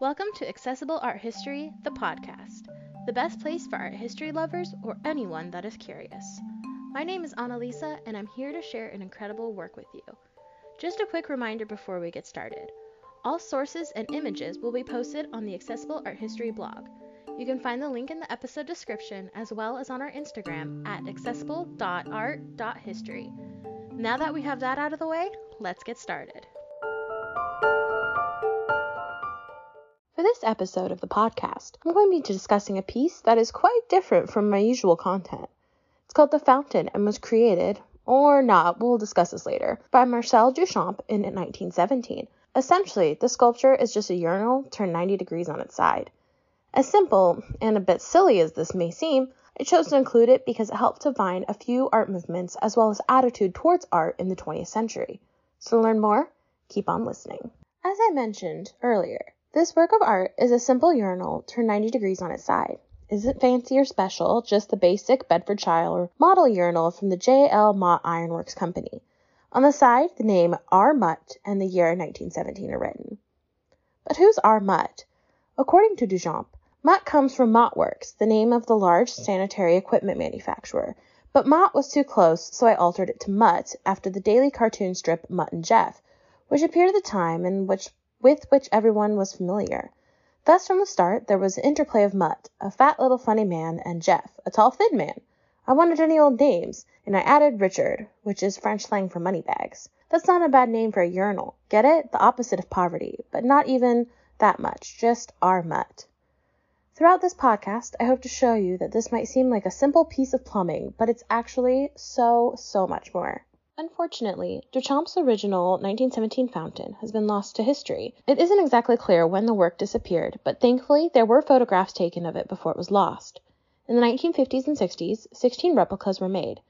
Welcome to Accessible Art History, the podcast, the best place for art history lovers or anyone that is curious. My name is Annalisa, and I'm here to share an incredible work with you. Just a quick reminder before we get started all sources and images will be posted on the Accessible Art History blog. You can find the link in the episode description as well as on our Instagram at accessible.art.history. Now that we have that out of the way, let's get started. For this episode of the podcast, I'm going to be discussing a piece that is quite different from my usual content. It's called The Fountain and was created, or not, we'll discuss this later, by Marcel Duchamp in 1917. Essentially, the sculpture is just a urinal turned 90 degrees on its side. As simple and a bit silly as this may seem, I chose to include it because it helped define a few art movements as well as attitude towards art in the 20th century. So to learn more, keep on listening. As I mentioned earlier, this work of art is a simple urinal turned 90 degrees on its side. Isn't fancy or special, just the basic Bedfordshire model urinal from the J. L. Mott Ironworks Company. On the side, the name R. Mutt and the year 1917 are written. But who's R. Mutt? According to Duchamp, Mutt comes from Mott Works, the name of the large sanitary equipment manufacturer. But Mott was too close, so I altered it to Mutt after the daily cartoon strip Mutt and Jeff, which appeared at the time and which with which everyone was familiar. Thus from the start there was an interplay of Mutt, a fat little funny man, and Jeff, a tall thin man. I wanted any old names, and I added Richard, which is French slang for money bags. That's not a bad name for a urinal. Get it? The opposite of poverty, but not even that much, just R. Mutt. Throughout this podcast, I hope to show you that this might seem like a simple piece of plumbing, but it's actually so, so much more. Unfortunately, Duchamp's original 1917 fountain has been lost to history. It isn't exactly clear when the work disappeared, but thankfully there were photographs taken of it before it was lost. In the 1950s and 60s, 16 replicas were made.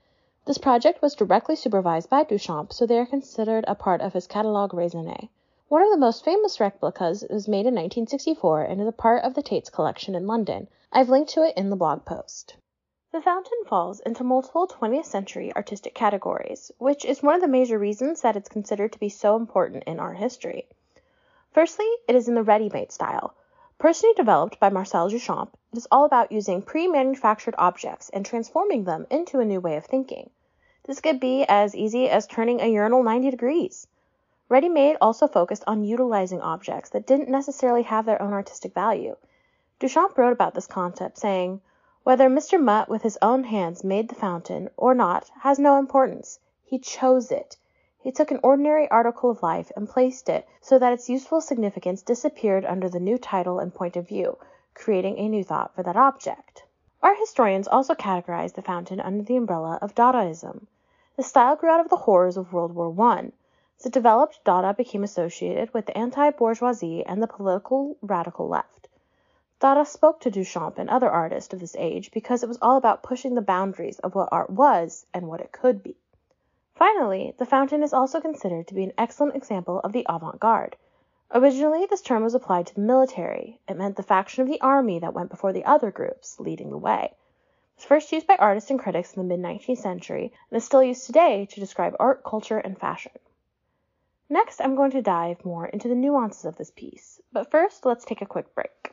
This project was directly supervised by Duchamp, so they are considered a part of his catalogue raisonné. One of the most famous replicas was made in 1964 and is a part of the Tate's collection in London. I've linked to it in the blog post. The fountain falls into multiple 20th century artistic categories, which is one of the major reasons that it's considered to be so important in art history. Firstly, it is in the ready made style. Personally developed by Marcel Duchamp, it is all about using pre manufactured objects and transforming them into a new way of thinking. This could be as easy as turning a urinal 90 degrees. Ready made also focused on utilizing objects that didn't necessarily have their own artistic value. Duchamp wrote about this concept, saying, whether Mr. Mutt with his own hands made the fountain or not has no importance. He chose it. He took an ordinary article of life and placed it so that its useful significance disappeared under the new title and point of view, creating a new thought for that object. Art historians also categorize the fountain under the umbrella of Dadaism. The style grew out of the horrors of World War I. It developed, Dada became associated with the anti bourgeoisie and the political radical left. Dada spoke to Duchamp and other artists of this age because it was all about pushing the boundaries of what art was and what it could be. Finally, the fountain is also considered to be an excellent example of the avant garde. Originally, this term was applied to the military. It meant the faction of the army that went before the other groups, leading the way. It was first used by artists and critics in the mid 19th century and is still used today to describe art, culture, and fashion. Next, I'm going to dive more into the nuances of this piece, but first, let's take a quick break.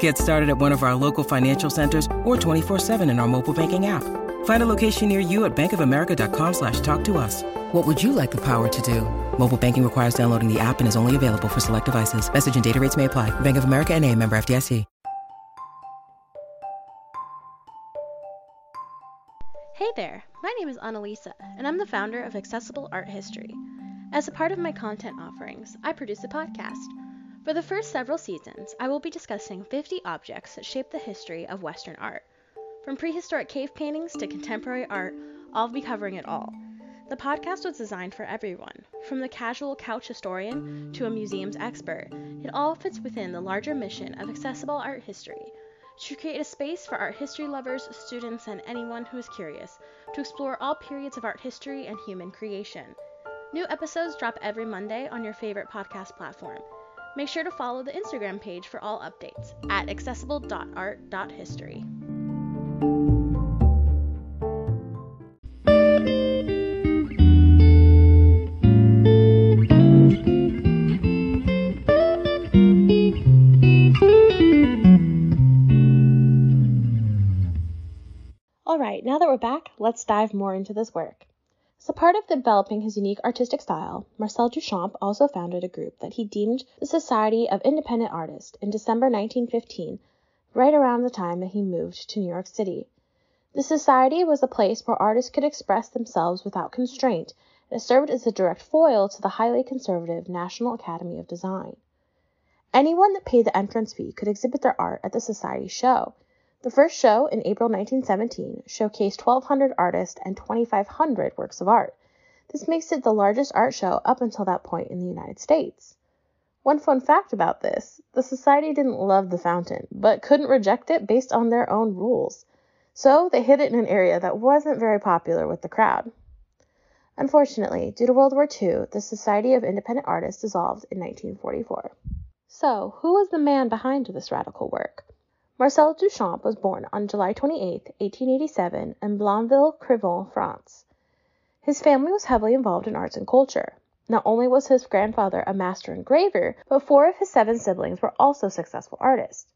Get started at one of our local financial centers or 24-7 in our mobile banking app. Find a location near you at bankofamerica.com slash talk to us. What would you like the power to do? Mobile banking requires downloading the app and is only available for select devices. Message and data rates may apply. Bank of America and a member FDIC. Hey there, my name is Annalisa, and I'm the founder of Accessible Art History. As a part of my content offerings, I produce a podcast. For the first several seasons, I will be discussing 50 objects that shape the history of Western art. From prehistoric cave paintings to contemporary art, I'll be covering it all. The podcast was designed for everyone, from the casual couch historian to a museum's expert. It all fits within the larger mission of accessible art history to create a space for art history lovers, students, and anyone who is curious to explore all periods of art history and human creation. New episodes drop every Monday on your favorite podcast platform. Make sure to follow the Instagram page for all updates at accessible.art.history. Alright, now that we're back, let's dive more into this work. As a part of developing his unique artistic style, Marcel Duchamp also founded a group that he deemed the Society of Independent Artists in December 1915, right around the time that he moved to New York City. The society was a place where artists could express themselves without constraint, and it served as a direct foil to the highly conservative National Academy of Design. Anyone that paid the entrance fee could exhibit their art at the society show. The first show in April 1917 showcased 1,200 artists and 2,500 works of art. This makes it the largest art show up until that point in the United States. One fun fact about this the Society didn't love the fountain, but couldn't reject it based on their own rules. So they hid it in an area that wasn't very popular with the crowd. Unfortunately, due to World War II, the Society of Independent Artists dissolved in 1944. So, who was the man behind this radical work? Marcel Duchamp was born on July 28, 1887, in Blainville-Crevon, France. His family was heavily involved in arts and culture. Not only was his grandfather a master engraver, but four of his seven siblings were also successful artists.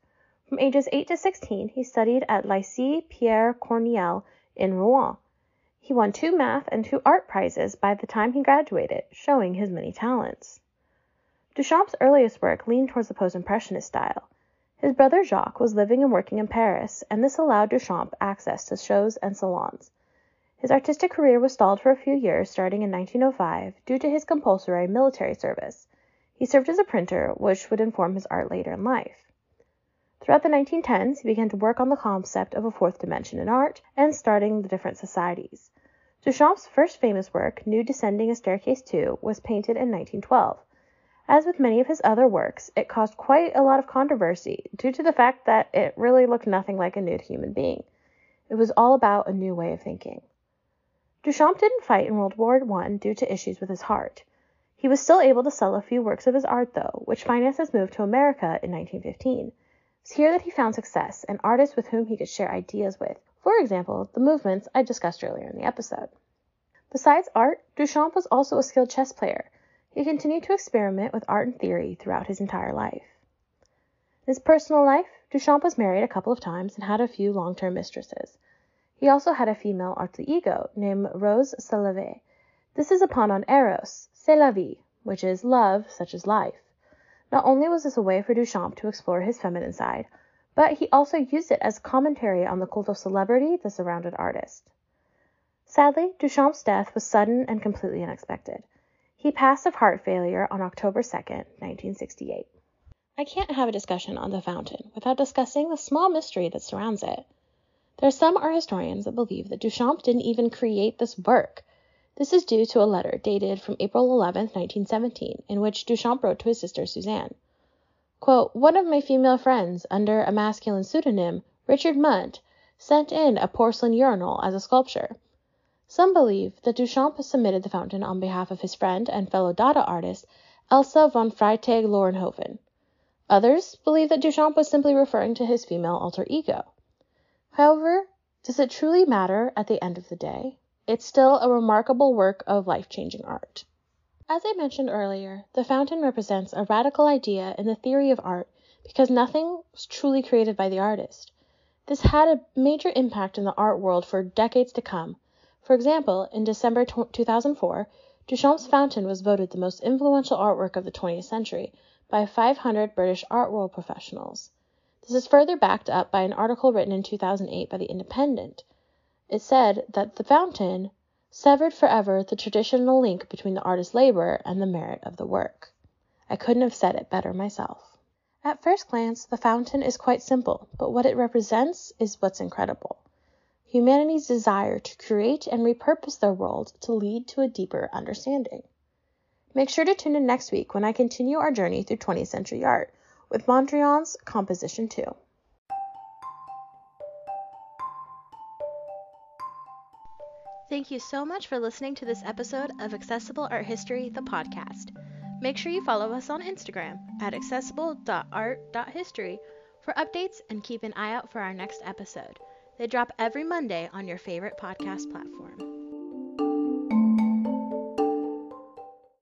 From ages 8 to 16, he studied at Lycée Pierre Corneille in Rouen. He won two math and two art prizes by the time he graduated, showing his many talents. Duchamp's earliest work leaned towards the post-impressionist style. His brother Jacques was living and working in Paris, and this allowed Duchamp access to shows and salons. His artistic career was stalled for a few years starting in 1905 due to his compulsory military service. He served as a printer, which would inform his art later in life. Throughout the 1910s, he began to work on the concept of a fourth dimension in art and starting the different societies. Duchamp's first famous work, Nude Descending a Staircase 2, was painted in 1912. As with many of his other works, it caused quite a lot of controversy due to the fact that it really looked nothing like a nude human being. It was all about a new way of thinking. Duchamp didn't fight in World War I due to issues with his heart. He was still able to sell a few works of his art, though, which financed his move to America in 1915. It was here that he found success and artists with whom he could share ideas with, for example, the movements I discussed earlier in the episode. Besides art, Duchamp was also a skilled chess player he continued to experiment with art and theory throughout his entire life. In his personal life, Duchamp was married a couple of times and had a few long-term mistresses. He also had a female alter ego named Rrose Sélavy. This is a pun on Eros, c'est la vie, which is love such as life. Not only was this a way for Duchamp to explore his feminine side, but he also used it as commentary on the cult of celebrity that surrounded artists. Sadly, Duchamp's death was sudden and completely unexpected. He passed of heart failure on October 2, 1968. I can't have a discussion on the fountain without discussing the small mystery that surrounds it. There are some art historians that believe that Duchamp didn't even create this work. This is due to a letter dated from April 11, 1917, in which Duchamp wrote to his sister Suzanne. Quote, One of my female friends, under a masculine pseudonym, Richard Mutt, sent in a porcelain urinal as a sculpture. Some believe that Duchamp submitted the fountain on behalf of his friend and fellow Dada artist, Elsa von Freytag Loringhoven. Others believe that Duchamp was simply referring to his female alter ego. However, does it truly matter at the end of the day? It's still a remarkable work of life changing art. As I mentioned earlier, the fountain represents a radical idea in the theory of art because nothing was truly created by the artist. This had a major impact in the art world for decades to come for example, in December 2004, Duchamp's fountain was voted the most influential artwork of the 20th century by 500 British art world professionals. This is further backed up by an article written in 2008 by The Independent. It said that the fountain severed forever the traditional link between the artist's labor and the merit of the work. I couldn't have said it better myself. At first glance, the fountain is quite simple, but what it represents is what's incredible humanity's desire to create and repurpose their world to lead to a deeper understanding. Make sure to tune in next week when I continue our journey through 20th century art with Mondrian's Composition 2. Thank you so much for listening to this episode of Accessible Art History, the podcast. Make sure you follow us on Instagram at accessible.art.history for updates and keep an eye out for our next episode. They drop every Monday on your favorite podcast platform.